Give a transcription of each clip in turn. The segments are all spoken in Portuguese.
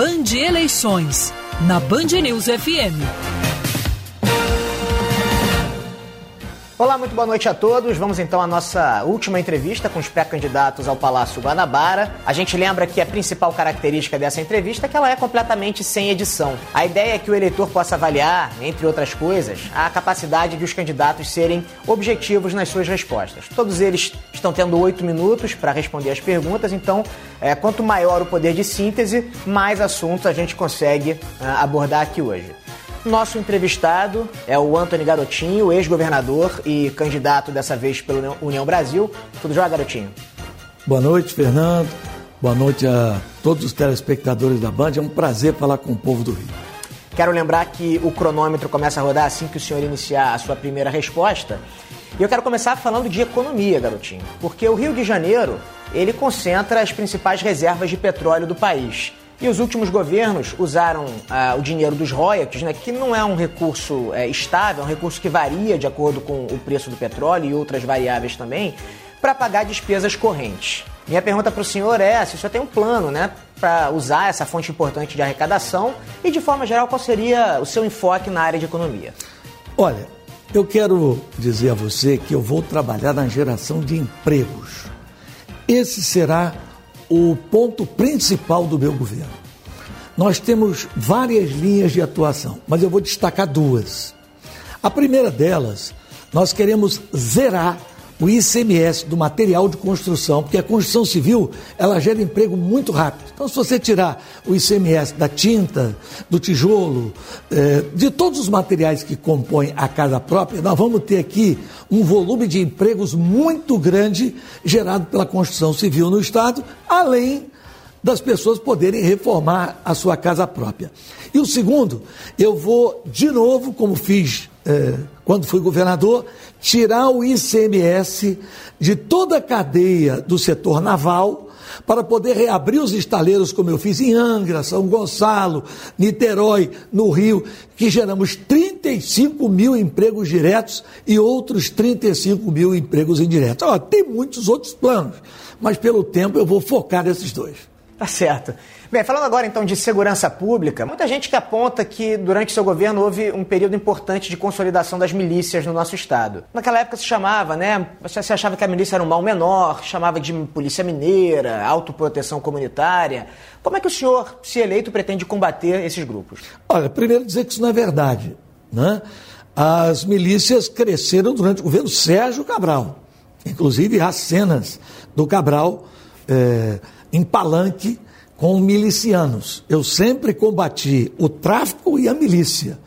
Band Eleições, na Band News FM. Olá, muito boa noite a todos. Vamos então à nossa última entrevista com os pré-candidatos ao Palácio Guanabara. A gente lembra que a principal característica dessa entrevista é que ela é completamente sem edição. A ideia é que o eleitor possa avaliar, entre outras coisas, a capacidade de os candidatos serem objetivos nas suas respostas. Todos eles estão tendo oito minutos para responder as perguntas, então, é, quanto maior o poder de síntese, mais assuntos a gente consegue uh, abordar aqui hoje. Nosso entrevistado é o Antônio Garotinho, ex-governador e candidato dessa vez pela União Brasil. Tudo jóia, Garotinho? Boa noite, Fernando. Boa noite a todos os telespectadores da Band. É um prazer falar com o povo do Rio. Quero lembrar que o cronômetro começa a rodar assim que o senhor iniciar a sua primeira resposta. E eu quero começar falando de economia, garotinho, porque o Rio de Janeiro, ele concentra as principais reservas de petróleo do país. E os últimos governos usaram ah, o dinheiro dos royalties, né, que não é um recurso é, estável, é um recurso que varia de acordo com o preço do petróleo e outras variáveis também, para pagar despesas correntes. Minha pergunta para o senhor é se o senhor tem um plano né, para usar essa fonte importante de arrecadação e, de forma geral, qual seria o seu enfoque na área de economia? Olha, eu quero dizer a você que eu vou trabalhar na geração de empregos. Esse será o ponto principal do meu governo. Nós temos várias linhas de atuação, mas eu vou destacar duas. A primeira delas, nós queremos zerar o ICMS do material de construção, porque a construção civil ela gera emprego muito rápido. Então, se você tirar o ICMS da tinta, do tijolo, eh, de todos os materiais que compõem a casa própria, nós vamos ter aqui um volume de empregos muito grande gerado pela construção civil no Estado, além das pessoas poderem reformar a sua casa própria. E o segundo, eu vou de novo, como fiz quando fui governador, tirar o ICMS de toda a cadeia do setor naval para poder reabrir os estaleiros, como eu fiz em Angra, São Gonçalo, Niterói, no Rio, que geramos 35 mil empregos diretos e outros 35 mil empregos indiretos. Tem muitos outros planos, mas pelo tempo eu vou focar nesses dois. Tá certo. Bem, falando agora então de segurança pública, muita gente que aponta que durante seu governo houve um período importante de consolidação das milícias no nosso estado. Naquela época se chamava, né? Você achava que a milícia era um mal menor, chamava de polícia mineira, autoproteção comunitária. Como é que o senhor, se eleito, pretende combater esses grupos? Olha, primeiro dizer que isso não é verdade, né? As milícias cresceram durante o governo Sérgio Cabral. Inclusive há cenas do Cabral é, em palanque com milicianos. Eu sempre combati o tráfico e a milícia.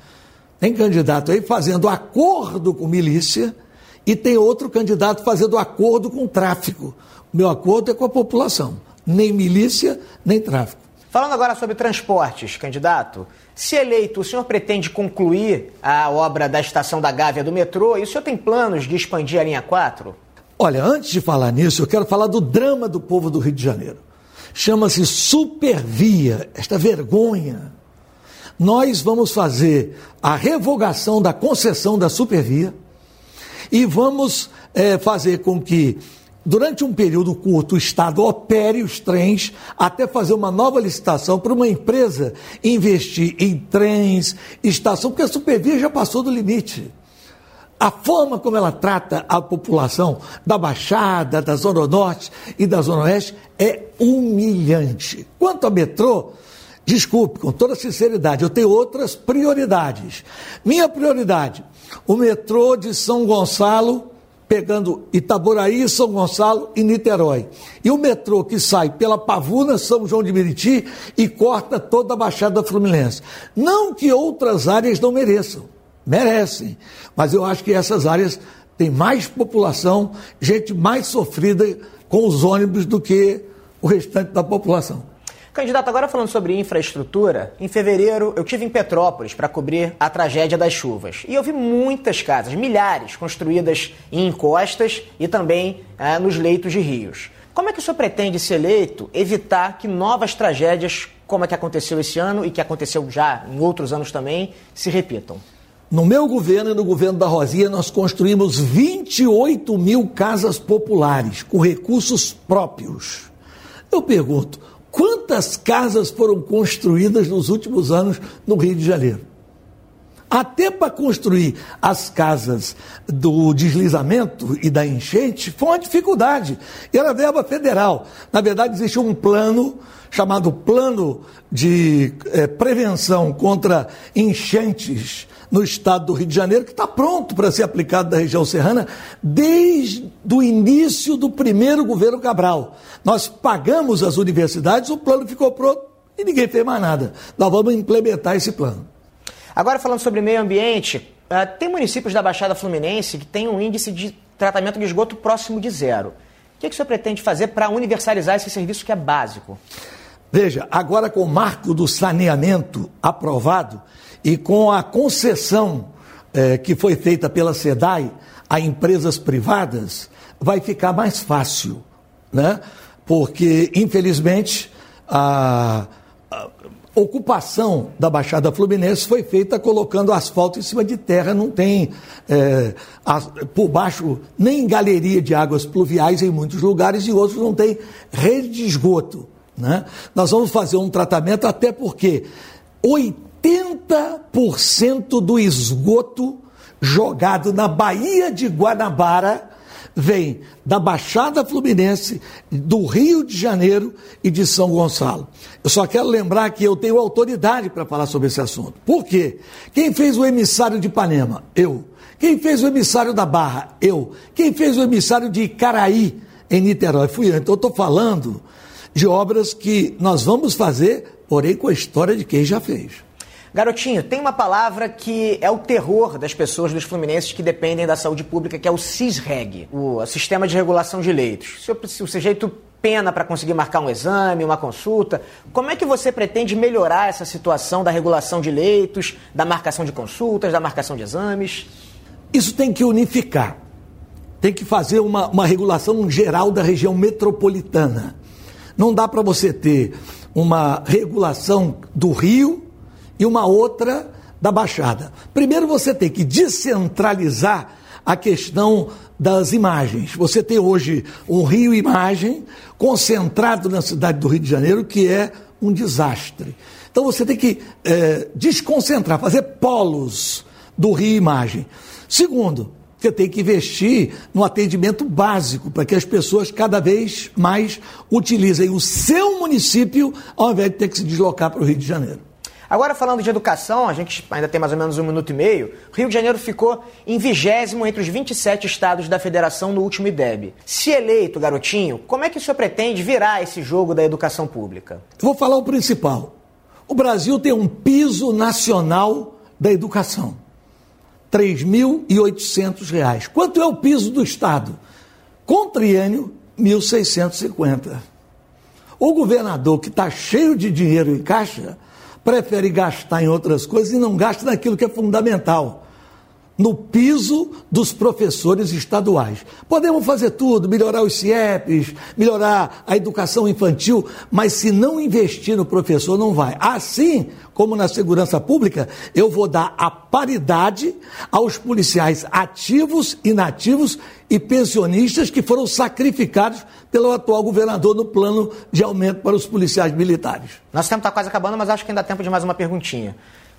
Tem candidato aí fazendo acordo com milícia e tem outro candidato fazendo acordo com tráfico. O meu acordo é com a população, nem milícia, nem tráfico. Falando agora sobre transportes, candidato, se eleito, o senhor pretende concluir a obra da estação da Gávea do metrô e o senhor tem planos de expandir a linha 4? Olha, antes de falar nisso, eu quero falar do drama do povo do Rio de Janeiro chama-se Supervia, esta vergonha. Nós vamos fazer a revogação da concessão da Supervia e vamos é, fazer com que, durante um período curto, o Estado opere os trens até fazer uma nova licitação para uma empresa investir em trens, estação, porque a Supervia já passou do limite. A forma como ela trata a população da Baixada, da Zona Norte e da Zona Oeste é humilhante. Quanto ao metrô, desculpe, com toda sinceridade, eu tenho outras prioridades. Minha prioridade, o metrô de São Gonçalo, pegando Itaboraí, São Gonçalo e Niterói. E o metrô que sai pela Pavuna, São João de Meriti e corta toda a Baixada Fluminense. Não que outras áreas não mereçam merecem. Mas eu acho que essas áreas têm mais população, gente mais sofrida com os ônibus do que o restante da população. Candidato, agora falando sobre infraestrutura, em fevereiro eu tive em Petrópolis para cobrir a tragédia das chuvas. E eu vi muitas casas, milhares, construídas em encostas e também é, nos leitos de rios. Como é que o senhor pretende, se eleito, evitar que novas tragédias, como a que aconteceu esse ano e que aconteceu já em outros anos também, se repitam? No meu governo e no governo da Rosinha, nós construímos 28 mil casas populares com recursos próprios. Eu pergunto, Quantas casas foram construídas nos últimos anos no Rio de Janeiro? Até para construir as casas do deslizamento e da enchente foi uma dificuldade. E era verba federal. Na verdade, existia um plano chamado Plano de é, Prevenção contra Enchentes no estado do Rio de Janeiro, que está pronto para ser aplicado na região serrana desde o início do primeiro governo Cabral. Nós pagamos as universidades, o plano ficou pronto e ninguém fez mais nada. Nós vamos implementar esse plano. Agora, falando sobre meio ambiente, uh, tem municípios da Baixada Fluminense que têm um índice de tratamento de esgoto próximo de zero. O que, que o senhor pretende fazer para universalizar esse serviço que é básico? Veja, agora com o marco do saneamento aprovado e com a concessão eh, que foi feita pela SEDAI a empresas privadas, vai ficar mais fácil, né? Porque, infelizmente, a ocupação da Baixada Fluminense foi feita colocando asfalto em cima de terra, não tem é, a, por baixo nem galeria de águas pluviais em muitos lugares e outros não tem rede de esgoto. Né? Nós vamos fazer um tratamento, até porque 80% do esgoto jogado na Baía de Guanabara vem da Baixada Fluminense, do Rio de Janeiro e de São Gonçalo. Eu só quero lembrar que eu tenho autoridade para falar sobre esse assunto. Por quê? Quem fez o emissário de Ipanema? Eu. Quem fez o emissário da Barra? Eu. Quem fez o emissário de Icaraí, em Niterói? Fui eu. Então eu estou falando de obras que nós vamos fazer, porém com a história de quem já fez. Garotinho, tem uma palavra que é o terror das pessoas dos fluminenses que dependem da saúde pública, que é o CISREG, o Sistema de Regulação de Leitos. Se o sujeito pena para conseguir marcar um exame, uma consulta, como é que você pretende melhorar essa situação da regulação de leitos, da marcação de consultas, da marcação de exames? Isso tem que unificar. Tem que fazer uma, uma regulação geral da região metropolitana. Não dá para você ter uma regulação do Rio e uma outra da Baixada. Primeiro você tem que descentralizar a questão das imagens. Você tem hoje um Rio Imagem concentrado na cidade do Rio de Janeiro, que é um desastre. Então você tem que é, desconcentrar, fazer polos do Rio Imagem. Segundo, você tem que investir no atendimento básico para que as pessoas cada vez mais utilizem o seu município ao invés de ter que se deslocar para o Rio de Janeiro. Agora, falando de educação, a gente ainda tem mais ou menos um minuto e meio. Rio de Janeiro ficou em vigésimo entre os 27 estados da federação no último IDEB. Se eleito, garotinho, como é que o senhor pretende virar esse jogo da educação pública? Vou falar o principal. O Brasil tem um piso nacional da educação. R$ 3.800. Quanto é o piso do Estado? Com triênio, 1.650. O governador, que está cheio de dinheiro em caixa, prefere gastar em outras coisas e não gasta naquilo que é fundamental no piso dos professores estaduais. Podemos fazer tudo, melhorar os CIEPs, melhorar a educação infantil, mas se não investir no professor, não vai. Assim como na segurança pública, eu vou dar a paridade aos policiais ativos, inativos e pensionistas que foram sacrificados pelo atual governador no plano de aumento para os policiais militares. Nosso tempo está quase acabando, mas acho que ainda dá tempo de mais uma perguntinha.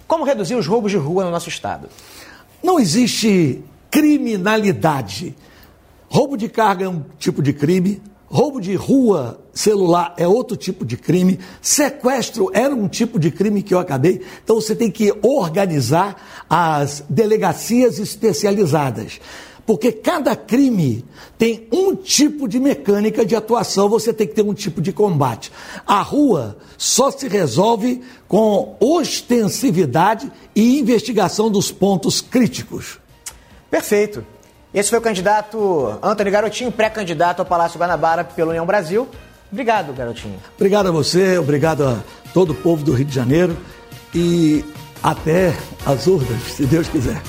Como reduzir os roubos de rua no nosso estado? Não existe criminalidade. Roubo de carga é um tipo de crime, roubo de rua celular é outro tipo de crime, sequestro era um tipo de crime que eu acabei. Então você tem que organizar as delegacias especializadas. Porque cada crime tem um tipo de mecânica de atuação, você tem que ter um tipo de combate. A rua só se resolve com ostensividade e investigação dos pontos críticos. Perfeito. Esse foi o candidato Antônio Garotinho, pré-candidato ao Palácio Guanabara pela União Brasil. Obrigado, Garotinho. Obrigado a você, obrigado a todo o povo do Rio de Janeiro e até as urnas, se Deus quiser.